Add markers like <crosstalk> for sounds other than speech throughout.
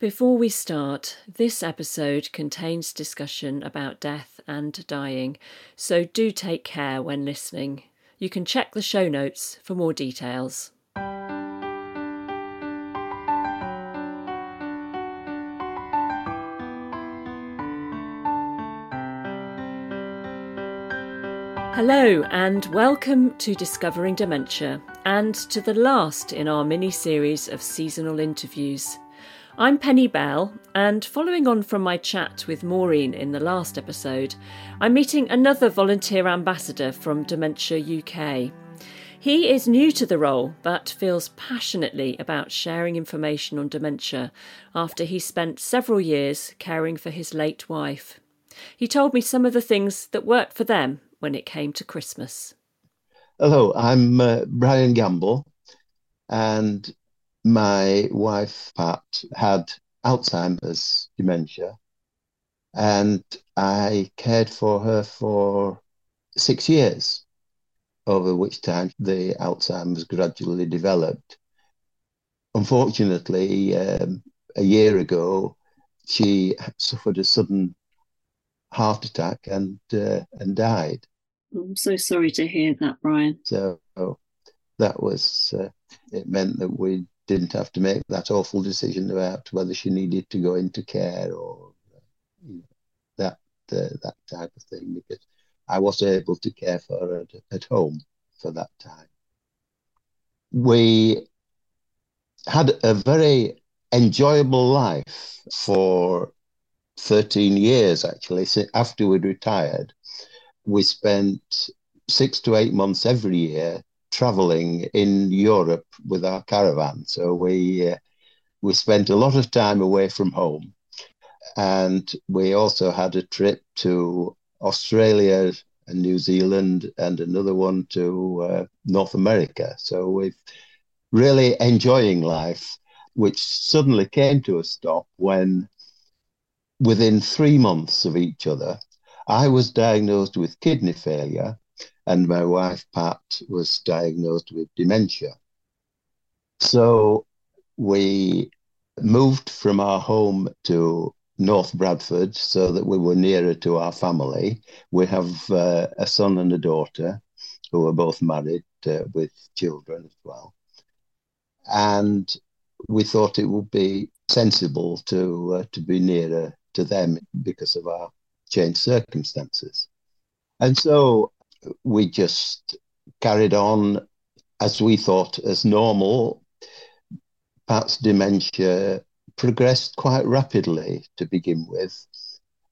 Before we start, this episode contains discussion about death and dying, so do take care when listening. You can check the show notes for more details. Hello, and welcome to Discovering Dementia, and to the last in our mini series of seasonal interviews. I'm Penny Bell, and following on from my chat with Maureen in the last episode, I'm meeting another volunteer ambassador from Dementia UK. He is new to the role, but feels passionately about sharing information on dementia after he spent several years caring for his late wife. He told me some of the things that worked for them when it came to Christmas. Hello, I'm uh, Brian Gamble, and my wife, Pat, had Alzheimer's dementia, and I cared for her for six years, over which time the Alzheimer's gradually developed. Unfortunately, um, a year ago, she suffered a sudden heart attack and uh, and died. I'm so sorry to hear that, Brian. So that was uh, it meant that we didn't have to make that awful decision about whether she needed to go into care or you know, that uh, that type of thing because I was able to care for her at, at home for that time. We had a very enjoyable life for 13 years actually after we retired we spent six to eight months every year traveling in Europe with our caravan. So we uh, we spent a lot of time away from home, and we also had a trip to Australia and New Zealand, and another one to uh, North America. So we've really enjoying life, which suddenly came to a stop when, within three months of each other, I was diagnosed with kidney failure and my wife Pat was diagnosed with dementia. So we moved from our home to North Bradford so that we were nearer to our family. We have uh, a son and a daughter who are both married uh, with children as well. And we thought it would be sensible to uh, to be nearer to them because of our changed circumstances. And so we just carried on as we thought as normal. Pat's dementia progressed quite rapidly to begin with,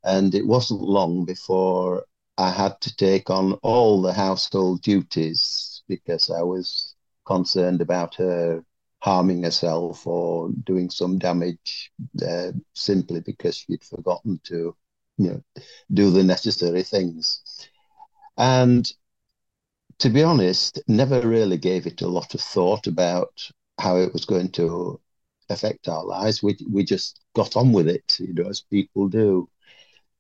and it wasn't long before I had to take on all the household duties because I was concerned about her harming herself or doing some damage uh, simply because she'd forgotten to you know do the necessary things and to be honest, never really gave it a lot of thought about how it was going to affect our lives. We we just got on with it, you know, as people do.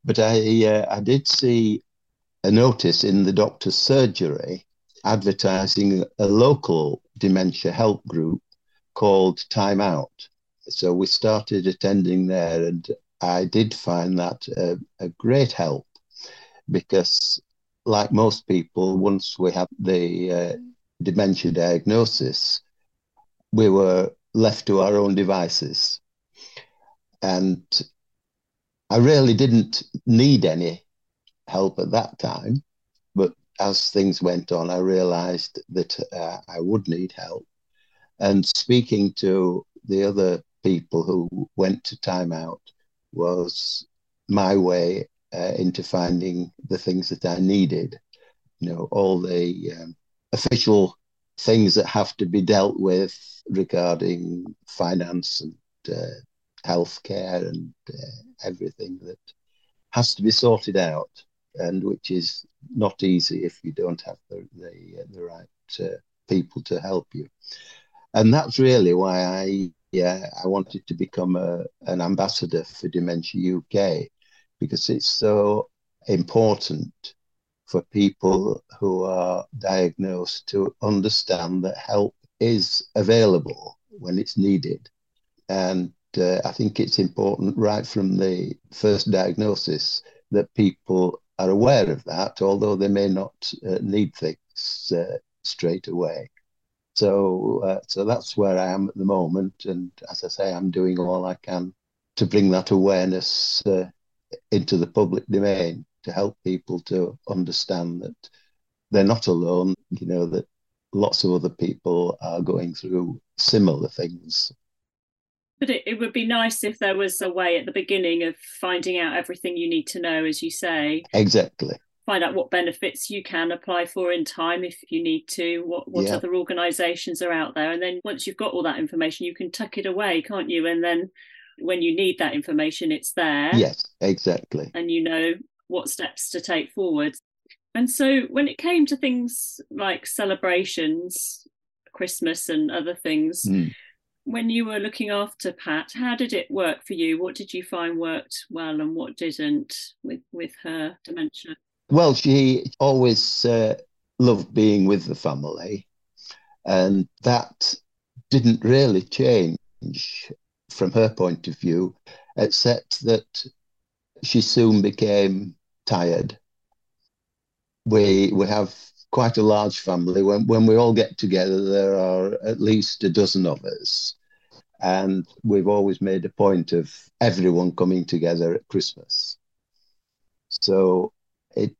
But I uh, I did see a notice in the doctor's surgery advertising a local dementia help group called Time Out. So we started attending there, and I did find that a, a great help because like most people, once we had the uh, dementia diagnosis, we were left to our own devices. And I really didn't need any help at that time. But as things went on, I realized that uh, I would need help. And speaking to the other people who went to Time Out was my way uh, into finding the things that I needed. You know, all the um, official things that have to be dealt with regarding finance and uh, healthcare and uh, everything that has to be sorted out, and which is not easy if you don't have the the, uh, the right uh, people to help you. And that's really why I yeah, I wanted to become a, an ambassador for Dementia UK because it's so important for people who are diagnosed to understand that help is available when it's needed. And uh, I think it's important right from the first diagnosis that people are aware of that, although they may not uh, need things uh, straight away. So, uh, so that's where I am at the moment, and as I say, I'm doing all I can to bring that awareness uh, into the public domain to help people to understand that they're not alone. You know that lots of other people are going through similar things. But it, it would be nice if there was a way at the beginning of finding out everything you need to know, as you say. Exactly. Find out what benefits you can apply for in time if you need to, what, what yeah. other organisations are out there. And then once you've got all that information, you can tuck it away, can't you? And then when you need that information, it's there. Yes, exactly. And you know what steps to take forward. And so when it came to things like celebrations, Christmas and other things, mm. when you were looking after Pat, how did it work for you? What did you find worked well and what didn't with, with her dementia? Well, she always uh, loved being with the family, and that didn't really change from her point of view, except that she soon became tired we we have quite a large family. When when we all get together, there are at least a dozen of us, and we've always made a point of everyone coming together at Christmas. So it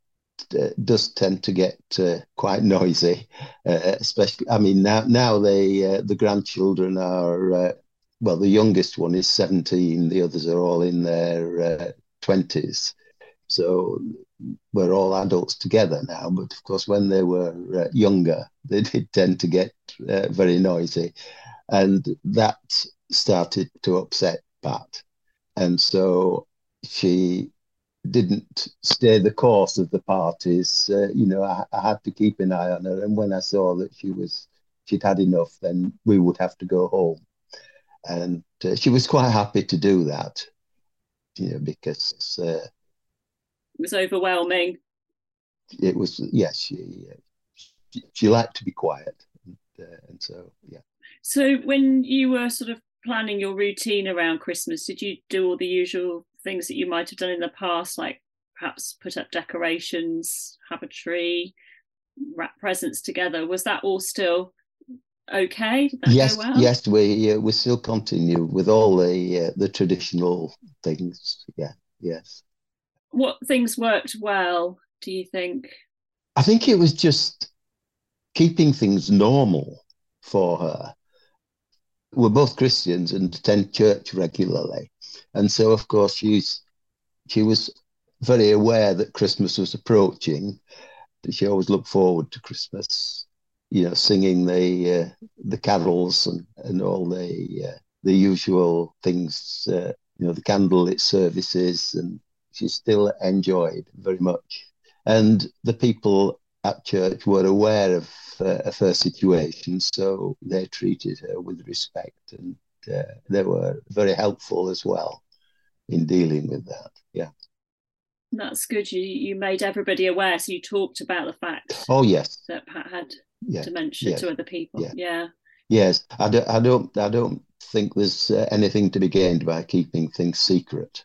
uh, does tend to get uh, quite noisy, uh, especially. I mean, now now they uh, the grandchildren are uh, well, the youngest one is seventeen. The others are all in their uh, twenties. So we're all adults together now. But of course, when they were uh, younger, <laughs> they did tend to get uh, very noisy. And that started to upset Pat. And so she didn't stay the course of the parties. Uh, you know, I, I, had to keep an eye on her. And when I saw that she was, she'd had enough, then we would have to go home. And uh, she was quite happy to do that, you know, because uh, it was overwhelming. It was yes. She she, she liked to be quiet, and, uh, and so yeah. So when you were sort of planning your routine around Christmas, did you do all the usual things that you might have done in the past, like perhaps put up decorations, have a tree, wrap presents together? Was that all still okay? yes, well? yes, we uh, we still continue with all the uh, the traditional things. Yeah, yes what things worked well, do you think? I think it was just keeping things normal for her. We're both Christians and attend church regularly. And so, of course, she's she was very aware that Christmas was approaching. She always looked forward to Christmas, you know, singing the uh, the carols and, and all the uh, the usual things, uh, you know, the candlelit services and she still enjoyed very much. And the people at church were aware of, uh, of her situation, so they treated her with respect and uh, they were very helpful as well in dealing with that. Yeah. That's good. You you made everybody aware. So you talked about the fact. Oh yes. That Pat had yeah. dementia yes. to other people. Yeah. yeah. Yes, I don't. I don't. I don't think there's uh, anything to be gained by keeping things secret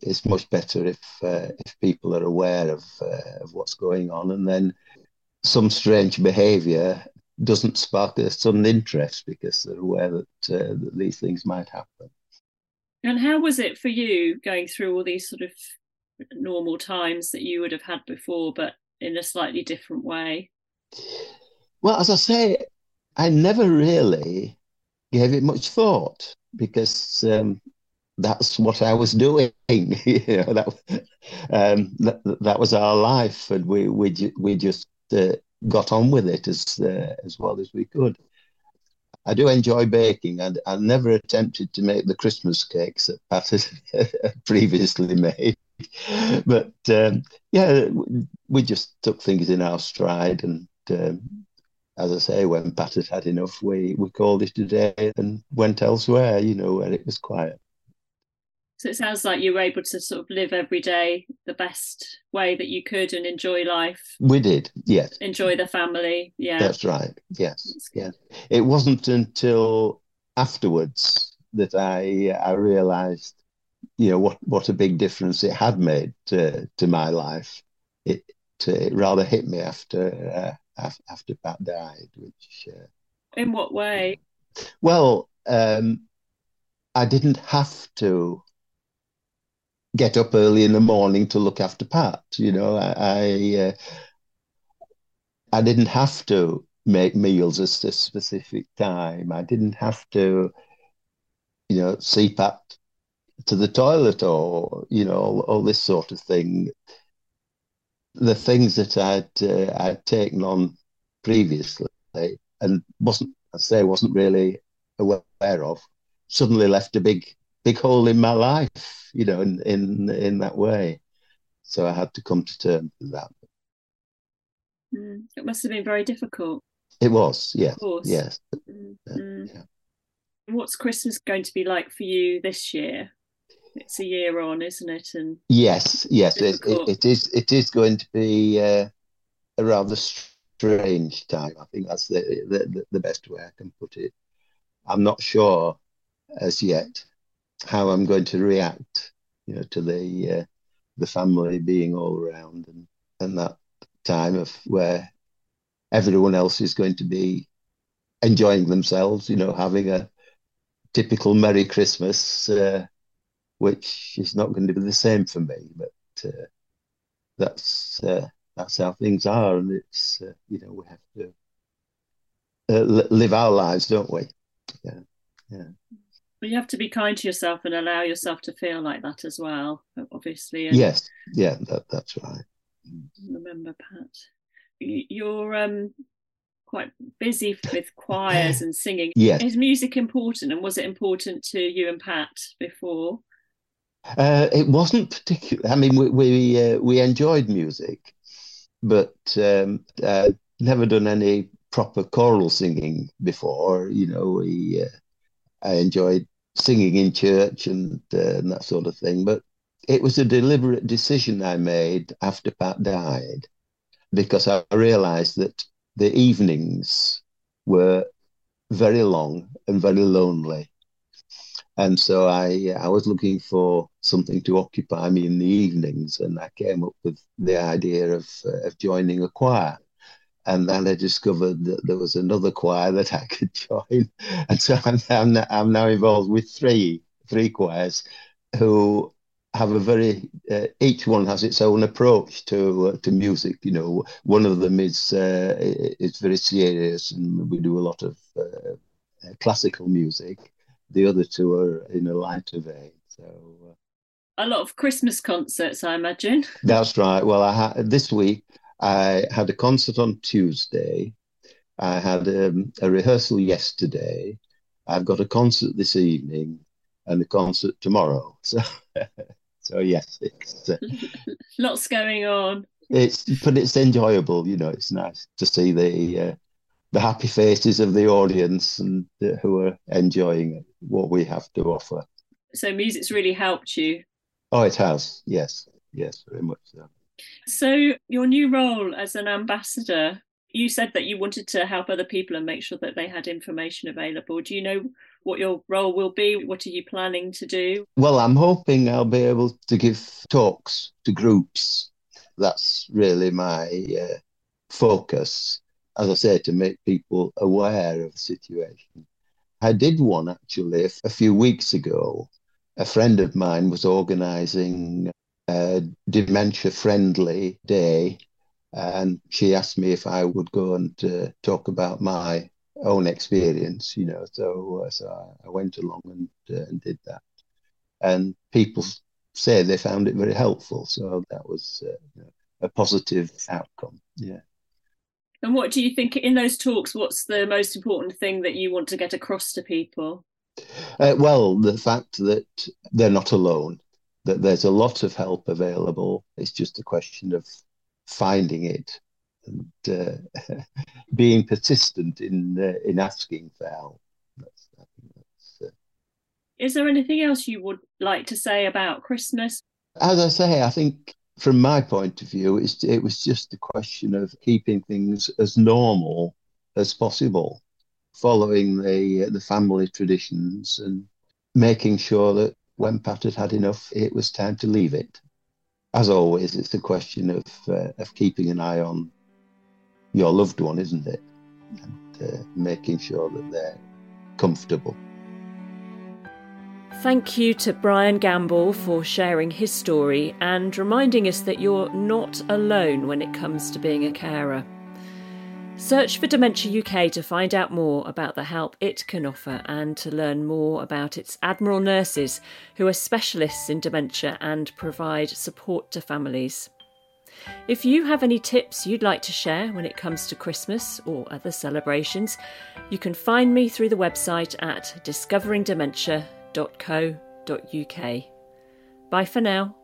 it's much better if uh, if people are aware of uh, of what's going on, and then some strange behaviour doesn't spark a sudden interest because they're aware that uh, that these things might happen. And how was it for you going through all these sort of normal times that you would have had before, but in a slightly different way? Well, as I say, I never really gave it much thought because um, that's what I was doing. <laughs> you know, that, um, that, that was our life, and we we we just uh, got on with it as uh, as well as we could. I do enjoy baking, and I never attempted to make the Christmas cakes that Pat had <laughs> previously made. But um, yeah, we just took things in our stride, and um, as I say, when Pat had had enough, we we called it a day and went elsewhere. You know, where it was quiet. So it sounds like you were able to sort of live every day the best way that you could and enjoy life. We did, yes. Enjoy the family, yeah. That's right, yes. Yeah. It wasn't until afterwards that I I realised, you know, what what a big difference it had made to to my life. It it rather hit me after uh, after Pat died, which. Uh, In what way? Well, um, I didn't have to get up early in the morning to look after Pat. You know, I I, uh, I didn't have to make meals at a specific time. I didn't have to, you know, see Pat to the toilet or you know all, all this sort of thing. The things that I'd uh, I'd taken on previously and wasn't I say wasn't really aware of suddenly left a big big hole in my life, you know, in in in that way. So I had to come to terms with that. Mm, it must have been very difficult. It was, yes, yes. Mm-hmm. Yeah. What's Christmas going to be like for you this year? It's a year on, isn't it? And yes, yes, it, it, it is. It is going to be uh, a rather strange time. I think that's the, the the best way I can put it. I'm not sure as yet how I'm going to react, you know, to the uh, the family being all around and and that time of where everyone else is going to be enjoying themselves, you know, having a typical Merry Christmas, uh, which is not going to be the same for me, but uh, that's uh, that's how things are, and it's uh, you know we have to uh, live our lives, don't we? Yeah, yeah. But you have to be kind to yourself and allow yourself to feel like that as well, obviously. And yes, yeah, that, that's right. Remember, Pat, you're um, quite busy with choirs <laughs> and singing. Yes. Is music important, and was it important to you and Pat before? Uh, it wasn't particular. I mean, we we, uh, we enjoyed music, but um, uh, never done any proper choral singing before. You know, we uh, I enjoyed singing in church and, uh, and that sort of thing. But it was a deliberate decision I made after Pat died because I realized that the evenings were very long and very lonely. And so I I was looking for something to occupy me in the evenings, and I came up with the idea of uh, of joining a choir and then I discovered that there was another choir that I <laughs> could join, and so I'm, I'm, I'm now involved with three three choirs who have a very uh, each one has its own approach to uh, to music. You know, one of them is uh, very serious, and we do a lot of uh, classical music. The other two are in a lighter vein. So. Uh, a lot of Christmas concerts, I imagine. That's right. Well, I ha- this week I had a concert on Tuesday. I had um, a rehearsal yesterday. I've got a concert this evening and a concert tomorrow. <laughs> So, so yes, it's uh, <laughs> lots going on. It's but it's enjoyable. You know, it's nice to see the uh, the happy faces of the audience and uh, who are enjoying what we have to offer. So, music's really helped you. Oh, it has. Yes, yes, very much so. So, your new role as an ambassador, you said that you wanted to help other people and make sure that they had information available. Do you know what your role will be? What are you planning to do? Well, I'm hoping I'll be able to give talks to groups. That's really my uh, focus, as I say, to make people aware of the situation. I did one actually a few weeks ago. A friend of mine was organizing a dementia friendly day. And she asked me if I would go and uh, talk about my own experience, you know. So, uh, so I went along and, uh, and did that. And people say they found it very helpful. So that was uh, a positive outcome. Yeah. And what do you think in those talks? What's the most important thing that you want to get across to people? Uh, well, the fact that they're not alone that there's a lot of help available. It's just a question of finding it and uh, <laughs> being persistent in uh, in asking for help. That's, that's, uh... Is there anything else you would like to say about Christmas? As I say, I think from my point of view, it was just a question of keeping things as normal as possible, following the the family traditions and making sure that when Pat had had enough, it was time to leave it. As always, it's a question of uh, of keeping an eye on your loved one, isn't it? And uh, making sure that they're comfortable. Thank you to Brian Gamble for sharing his story and reminding us that you're not alone when it comes to being a carer. Search for Dementia UK to find out more about the help it can offer and to learn more about its Admiral nurses who are specialists in dementia and provide support to families. If you have any tips you'd like to share when it comes to Christmas or other celebrations, you can find me through the website at discoveringdementia.co.uk. Bye for now.